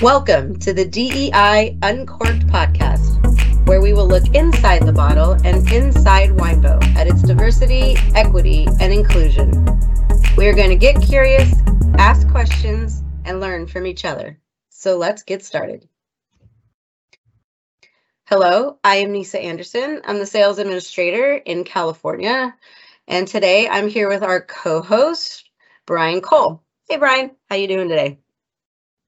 Welcome to the DEI Uncorked podcast, where we will look inside the bottle and inside Winebow at its diversity, equity, and inclusion. We are going to get curious, ask questions, and learn from each other. So let's get started. Hello, I am Nisa Anderson. I'm the sales administrator in California. And today I'm here with our co-host, Brian Cole. Hey Brian, how are you doing today?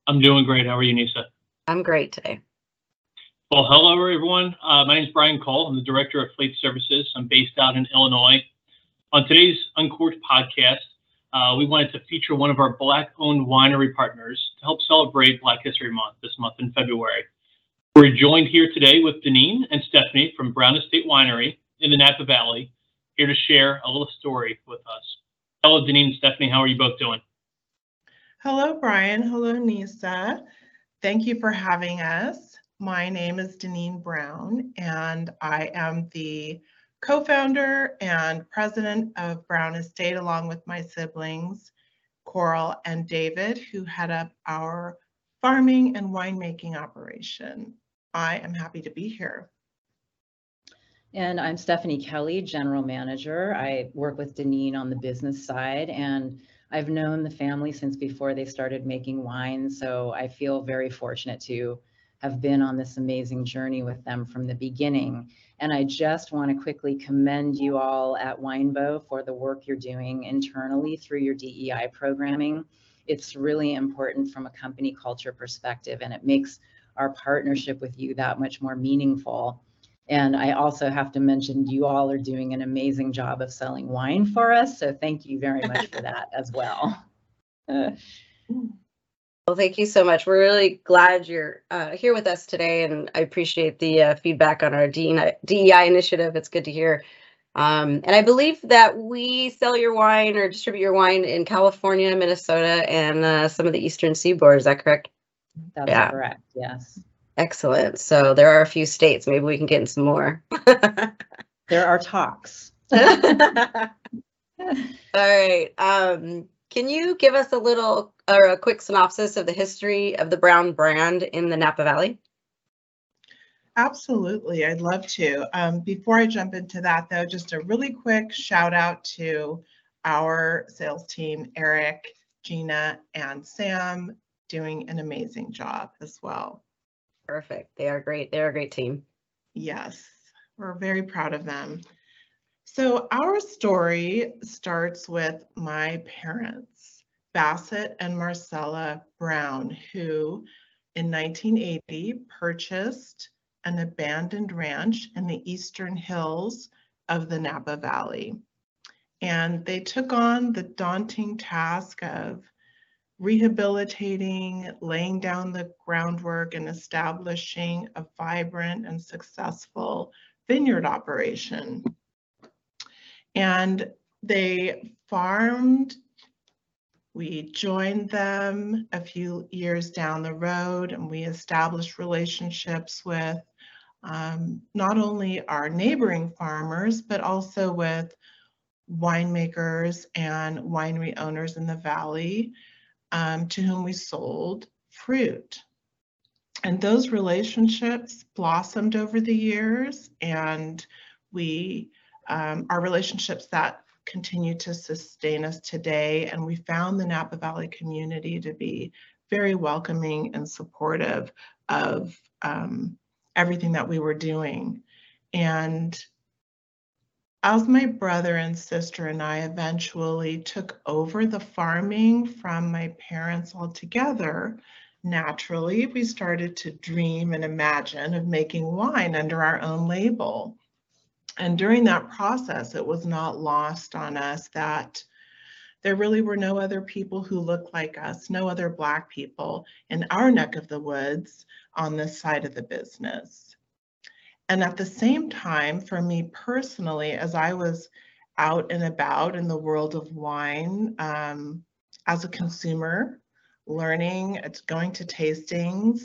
I'm doing great. How are you, Nisa? I'm great today. Well, hello, everyone. Uh, my name is Brian Cole. I'm the Director of Fleet Services. I'm based out in Illinois. On today's Uncorked podcast, uh, we wanted to feature one of our Black owned winery partners to help celebrate Black History Month this month in February. We're joined here today with Deneen and Stephanie from Brown Estate Winery in the Napa Valley, here to share a little story with us. Hello, Deneen and Stephanie. How are you both doing? Hello, Brian. Hello, Nisa. Thank you for having us. My name is Deneen Brown, and I am the co-founder and president of Brown Estate, along with my siblings, Coral and David, who head up our farming and winemaking operation. I am happy to be here. And I'm Stephanie Kelly, General Manager. I work with Deneen on the business side, and I've known the family since before they started making wine, so I feel very fortunate to have been on this amazing journey with them from the beginning. And I just want to quickly commend you all at Winebow for the work you're doing internally through your DEI programming. It's really important from a company culture perspective, and it makes our partnership with you that much more meaningful. And I also have to mention you all are doing an amazing job of selling wine for us. So thank you very much for that as well. well, thank you so much. We're really glad you're uh, here with us today, and I appreciate the uh, feedback on our DEI initiative. It's good to hear. Um, and I believe that we sell your wine or distribute your wine in California, Minnesota, and uh, some of the Eastern Seaboard. Is that correct? That's yeah. correct. Yes. Excellent. So there are a few states. Maybe we can get in some more. there are talks. All right. Um, can you give us a little or a quick synopsis of the history of the Brown brand in the Napa Valley? Absolutely, I'd love to. Um, before I jump into that, though, just a really quick shout out to our sales team, Eric, Gina, and Sam, doing an amazing job as well. Perfect. They are great. They're a great team. Yes, we're very proud of them. So, our story starts with my parents, Bassett and Marcella Brown, who in 1980 purchased an abandoned ranch in the eastern hills of the Napa Valley. And they took on the daunting task of rehabilitating, laying down the groundwork, and establishing a vibrant and successful vineyard operation. And they farmed. We joined them a few years down the road, and we established relationships with um, not only our neighboring farmers, but also with winemakers and winery owners in the valley um, to whom we sold fruit. And those relationships blossomed over the years, and we um, are relationships that continue to sustain us today. And we found the Napa Valley community to be very welcoming and supportive of um, everything that we were doing. And as my brother and sister and I eventually took over the farming from my parents altogether, naturally we started to dream and imagine of making wine under our own label. And during that process, it was not lost on us that there really were no other people who looked like us, no other Black people in our neck of the woods on this side of the business. And at the same time, for me personally, as I was out and about in the world of wine um, as a consumer, learning, going to tastings,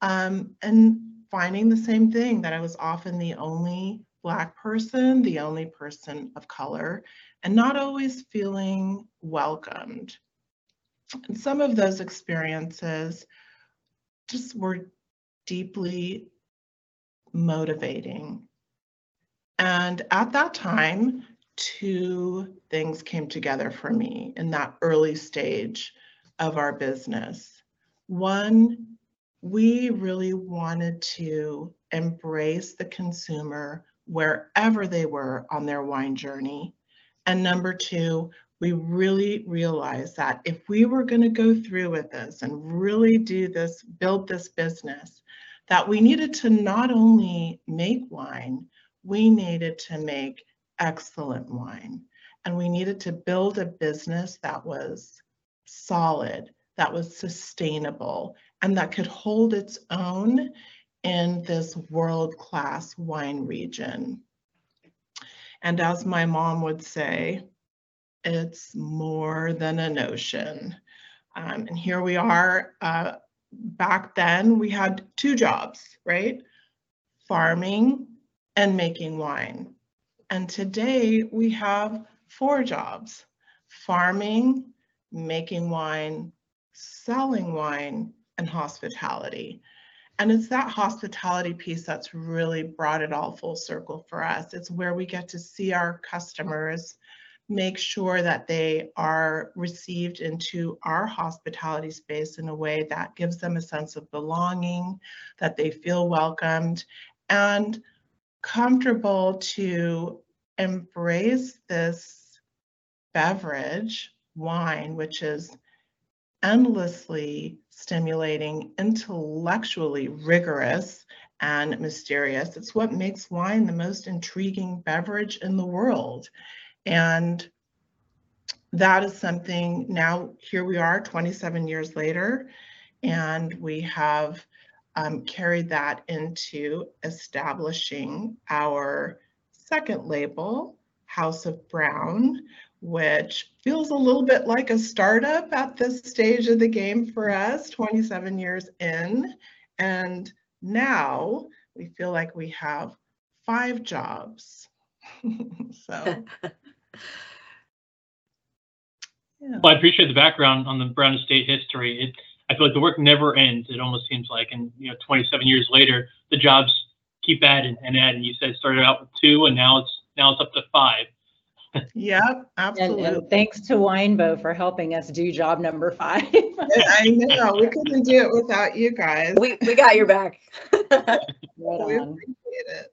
um, and finding the same thing that I was often the only Black person, the only person of color, and not always feeling welcomed. And some of those experiences just were deeply motivating. And at that time, two things came together for me in that early stage of our business. One, we really wanted to embrace the consumer wherever they were on their wine journey. And number two, we really realized that if we were going to go through with this and really do this, build this business, that we needed to not only make wine, we needed to make excellent wine. And we needed to build a business that was solid, that was sustainable, and that could hold its own in this world-class wine region. And as my mom would say, it's more than a notion. Um, and here we are. Uh, back then, we had two jobs, right? Farming and making wine. And today we have four jobs farming, making wine, selling wine, and hospitality. And it's that hospitality piece that's really brought it all full circle for us. It's where we get to see our customers, make sure that they are received into our hospitality space in a way that gives them a sense of belonging, that they feel welcomed, and comfortable to embrace this beverage, wine, which is endlessly stimulating, intellectually rigorous, and mysterious. It's what makes wine the most intriguing beverage in the world. And that is something now, here we are 27 years later, and we have um, carried that into establishing our second label, House of Brown, which feels a little bit like a startup at this stage of the game for us, 27 years in. And now we feel like we have five jobs. so. Yeah. Well, I appreciate the background on the Brown Estate history. It, I feel like the work never ends. It almost seems like, and you know, 27 years later, the jobs keep adding and adding. You said started out with two, and now it's now it's up to five. Yep, absolutely. And, and thanks to Winebow for helping us do job number five. I know we couldn't do it without you guys. We we got your back. right we appreciate it.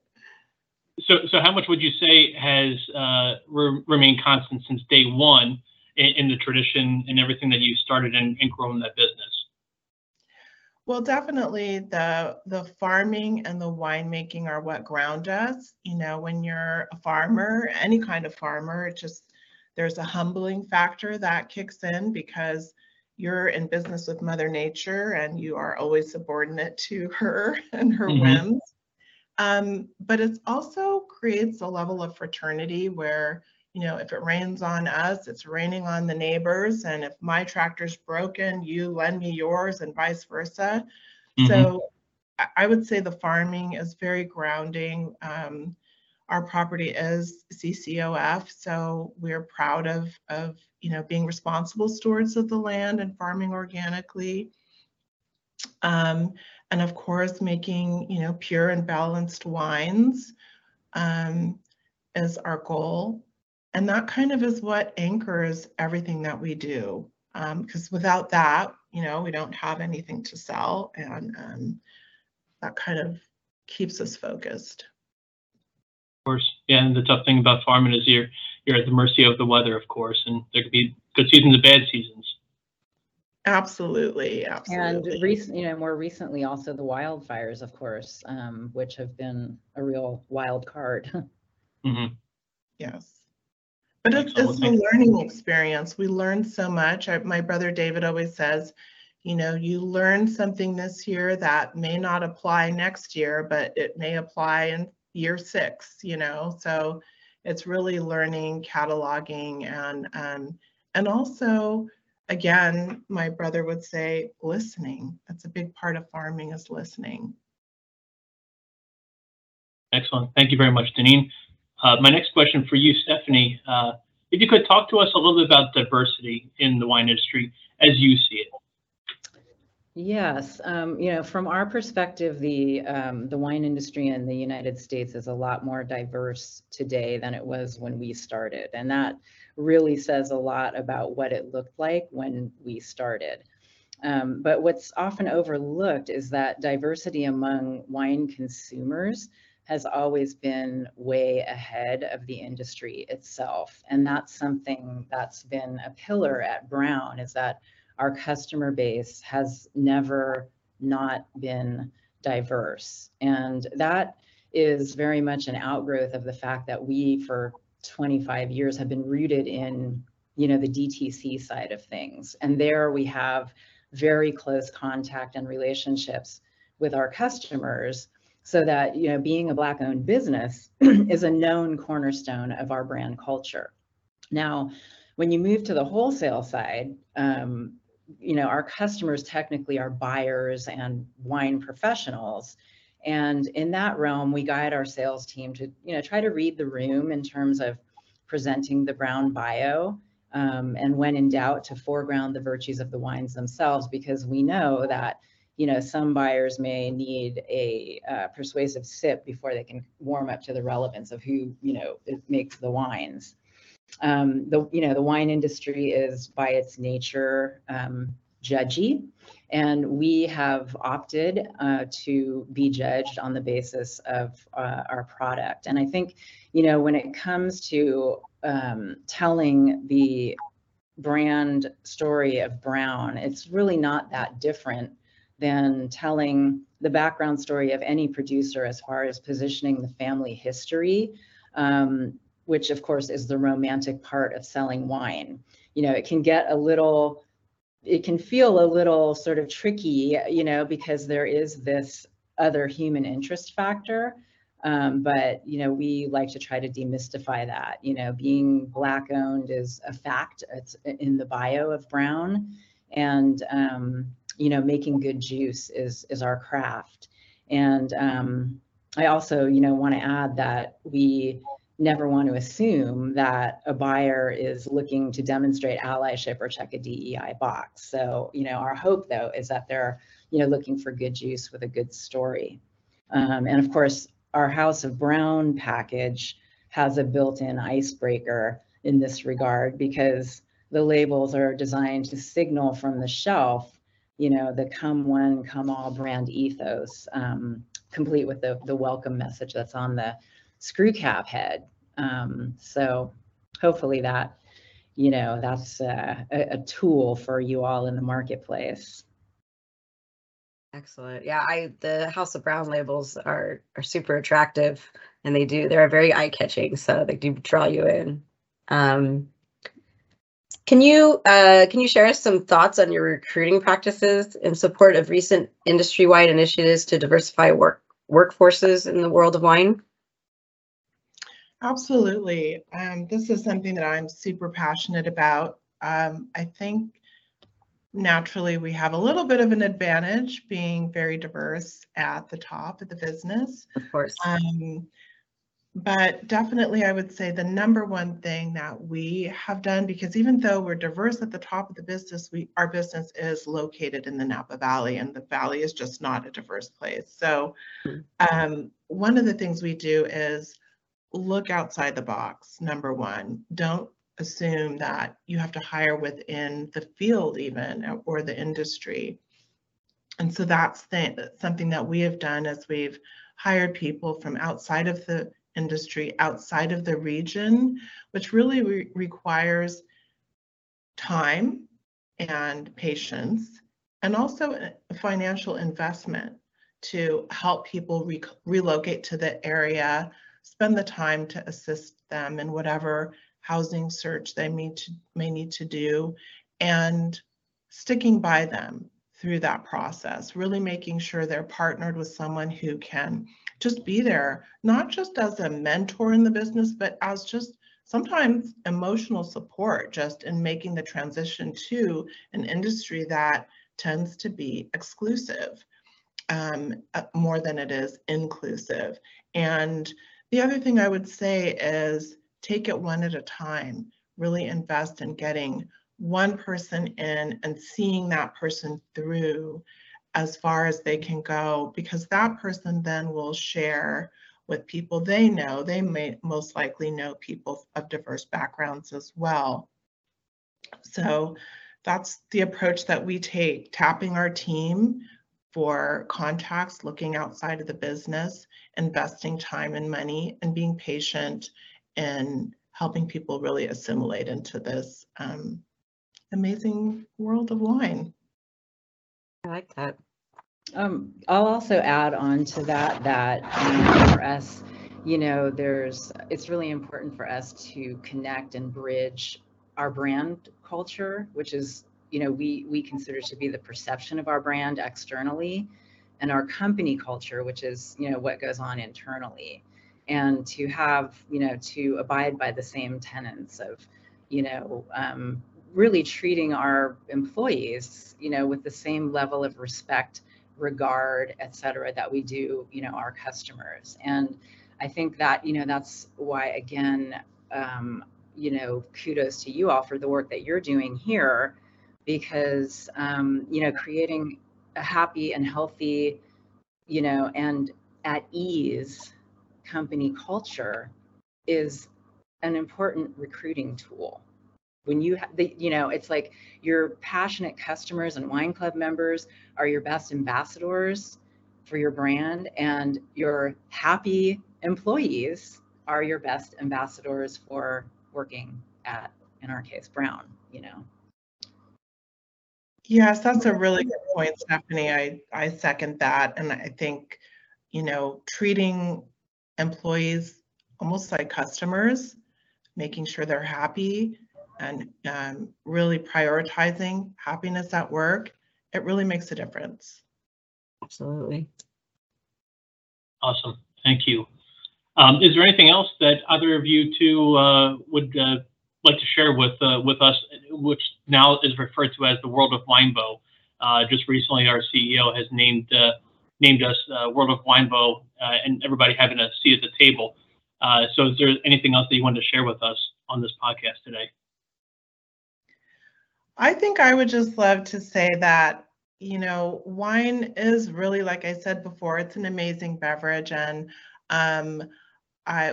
So so how much would you say has uh, re remained constant since day one in, in, the tradition and everything that you started and, and grown that business? Well, definitely the the farming and the winemaking are what ground us. You know, when you're a farmer, any kind of farmer, it just there's a humbling factor that kicks in because you're in business with Mother Nature and you are always subordinate to her and her mm-hmm. whims. Um, but it also creates a level of fraternity where you know, if it rains on us, it's raining on the neighbors. And if my tractor's broken, you lend me yours and vice versa. Mm-hmm. So I would say the farming is very grounding. Um, our property is CCOF, so we're proud of, of, you know, being responsible stewards of the land and farming organically. Um, and of course, making, you know, pure and balanced wines um, is our goal. And that kind of is what anchors everything that we do. Because um, without that, you know, we don't have anything to sell. And um, that kind of keeps us focused. Of course. Yeah. And the tough thing about farming is you're, you're at the mercy of the weather, of course. And there could be good seasons and bad seasons. Absolutely, absolutely. And recent, you know, more recently, also the wildfires, of course, um, which have been a real wild card. mm-hmm. Yes. But it's, it's a learning experience. We learn so much. I, my brother David always says, you know, you learn something this year that may not apply next year, but it may apply in year six, you know. So it's really learning, cataloging, and um, and also, again, my brother would say, listening. That's a big part of farming is listening. Excellent. Thank you very much, Deneen. Uh, my next question for you, Stephanie, uh, if you could talk to us a little bit about diversity in the wine industry as you see it. Yes, um, you know, from our perspective, the um, the wine industry in the United States is a lot more diverse today than it was when we started, and that really says a lot about what it looked like when we started. Um, but what's often overlooked is that diversity among wine consumers has always been way ahead of the industry itself, and that's something that's been a pillar at Brown. Is that our customer base has never not been diverse. And that is very much an outgrowth of the fact that we, for 25 years, have been rooted in, you know, the DTC side of things. And there we have very close contact and relationships with our customers so that, you know, being a Black owned business is a known cornerstone of our brand culture. Now, when you move to the wholesale side, um, you know, our customers technically are buyers and wine professionals. And in that realm, we guide our sales team to, you know, try to read the room in terms of presenting the brown bio. Um, and when in doubt, to foreground the virtues of the wines themselves, because we know that, you know, some buyers may need a uh, persuasive sip before they can warm up to the relevance of who, you know, makes the wines um, the you know the wine industry is by its nature um, judgy, and we have opted uh, to be judged on the basis of uh, our product. And I think you know when it comes to um, telling the brand story of Brown, it's really not that different than telling the background story of any producer as far as positioning the family history um, which of course is the romantic part of selling wine. You know, it can get a little, it can feel a little sort of tricky, you know, because there is this other human interest factor. Um, but you know, we like to try to demystify that. You know, being black owned is a fact. It's in the bio of Brown, and um, you know, making good juice is is our craft. And um, I also, you know, want to add that we never want to assume that a buyer is looking to demonstrate allyship or check a DEI box. So, you know, our hope though is that they're, you know, looking for good juice with a good story. Um, and of course, our House of Brown package has a built-in icebreaker in this regard because the labels are designed to signal from the shelf, you know, the come one, come all brand ethos, um, complete with the, the welcome message that's on the screw cap head. Um, so hopefully that, you know, that's a, a tool for you all in the marketplace. Excellent. Yeah, I the House of Brown labels are are super attractive and they do they're very eye-catching, so they do draw you in. Um, can you uh, can you share some thoughts on your recruiting practices in support of recent industry-wide initiatives to diversify work workforces in the world of wine? Absolutely. Um, this is something that I'm super passionate about. Um, I think naturally we have a little bit of an advantage being very diverse at the top of the business. Of course. Um, but definitely I would say the number one thing that we have done, because even though we're diverse at the top of the business, we our business is located in the Napa Valley and the valley is just not a diverse place. So hmm. um, one of the things we do is look outside the box, number one. Don't assume that you have to hire within the field even uh, or the industry. And so that's something that we have done as we've hired people from outside of the industry, outside of the region, which really re requires time and patience and also financial investment to help people re relocate to the area spend the time to assist them in whatever housing search they may, to, may need to do and sticking by them through that process, really making sure they're partnered with someone who can just be there, not just as a mentor in the business, but as just sometimes emotional support just in making the transition to an industry that tends to be exclusive um, uh, more than it is inclusive. And the other thing I would say is take it one at a time, really invest in getting one person in and seeing that person through as far as they can go, because that person then will share with people they know. They may most likely know people of diverse backgrounds as well. So that's the approach that we take, tapping our team for contacts, looking outside of the business, investing time and money, and being patient and helping people really assimilate into this um, amazing world of wine. I like that. Um, I'll also add on to that that um, for us, you know, there's it's really important for us to connect and bridge our brand culture, which is, you know, we we consider to be the perception of our brand externally, and our company culture, which is, you know, what goes on internally, and to have, you know, to abide by the same tenets of, you know, um, really treating our employees, you know, with the same level of respect, regard, et cetera, that we do, you know, our customers. And I think that, you know, that's why, again, um, you know, kudos to you all for the work that you're doing here, because, um, you know, creating a happy and healthy, you know, and at ease company culture is an important recruiting tool. When you have the you know it's like your passionate customers and wine club members are your best ambassadors for your brand and your happy employees are your best ambassadors for working at in our case brown you know yes that's a really good point stephanie i i second that and i think you know treating employees almost like customers making sure they're happy and um, really prioritizing happiness at work, it really makes a difference. Absolutely. Awesome. Thank you. Um, is there anything else that either of you two uh, would uh, like to share with uh, with us, which now is referred to as the World of Winebow? Uh, just recently, our CEO has named uh, named us uh, World of Winebow, and everybody having a seat at the table. so, is there anything else that you wanted to share with us on this podcast today? I think I would just love to say that, you know, wine is really, like I said before, it's an amazing beverage. And um,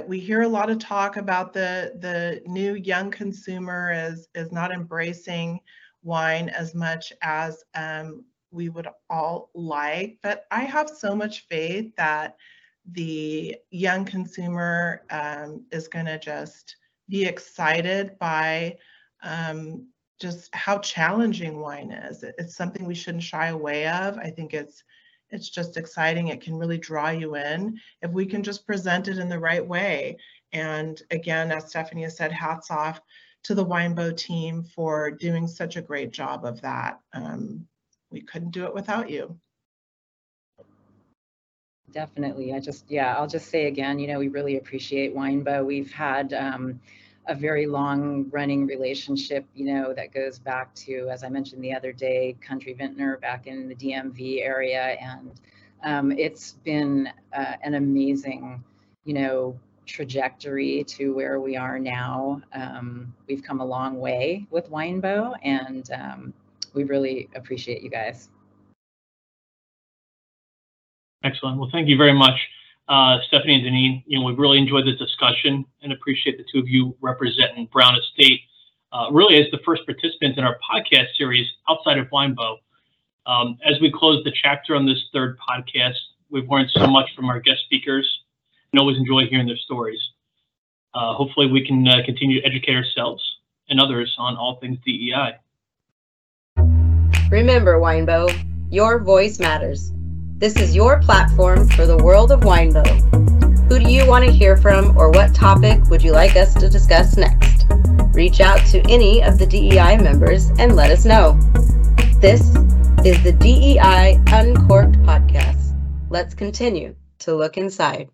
We hear a lot of talk about the, the new young consumer is, is not embracing wine as much as um, we would all like. But I have so much faith that the young consumer um, is going to just be excited by um, just how challenging wine is. It's something we shouldn't shy away of. I think it's it's just exciting. It can really draw you in if we can just present it in the right way. And again, as Stephanie has said, hats off to the Winebow team for doing such a great job of that. Um, we couldn't do it without you. Definitely. I just, yeah, I'll just say again, you know, we really appreciate Winebow. We've had, um, a very long running relationship, you know, that goes back to, as I mentioned the other day, Country Vintner back in the DMV area. And um, it's been uh, an amazing, you know, trajectory to where we are now. Um, we've come a long way with Winebow and um, we really appreciate you guys. Excellent. Well, thank you very much uh, Stephanie and Deneen. You know, we've really enjoyed the discussion and appreciate the two of you representing Brown Estate, uh, really as the first participants in our podcast series outside of Winebow. Um, as we close the chapter on this third podcast, we've learned so much from our guest speakers and always enjoy hearing their stories. Uh, hopefully, we can uh, continue to educate ourselves and others on all things DEI. Remember, Winebow, your voice matters. This is your platform for the world of Winebow. Who do you want to hear from or what topic would you like us to discuss next? Reach out to any of the DEI members and let us know. This is the DEI Uncorked podcast. Let's continue to look inside.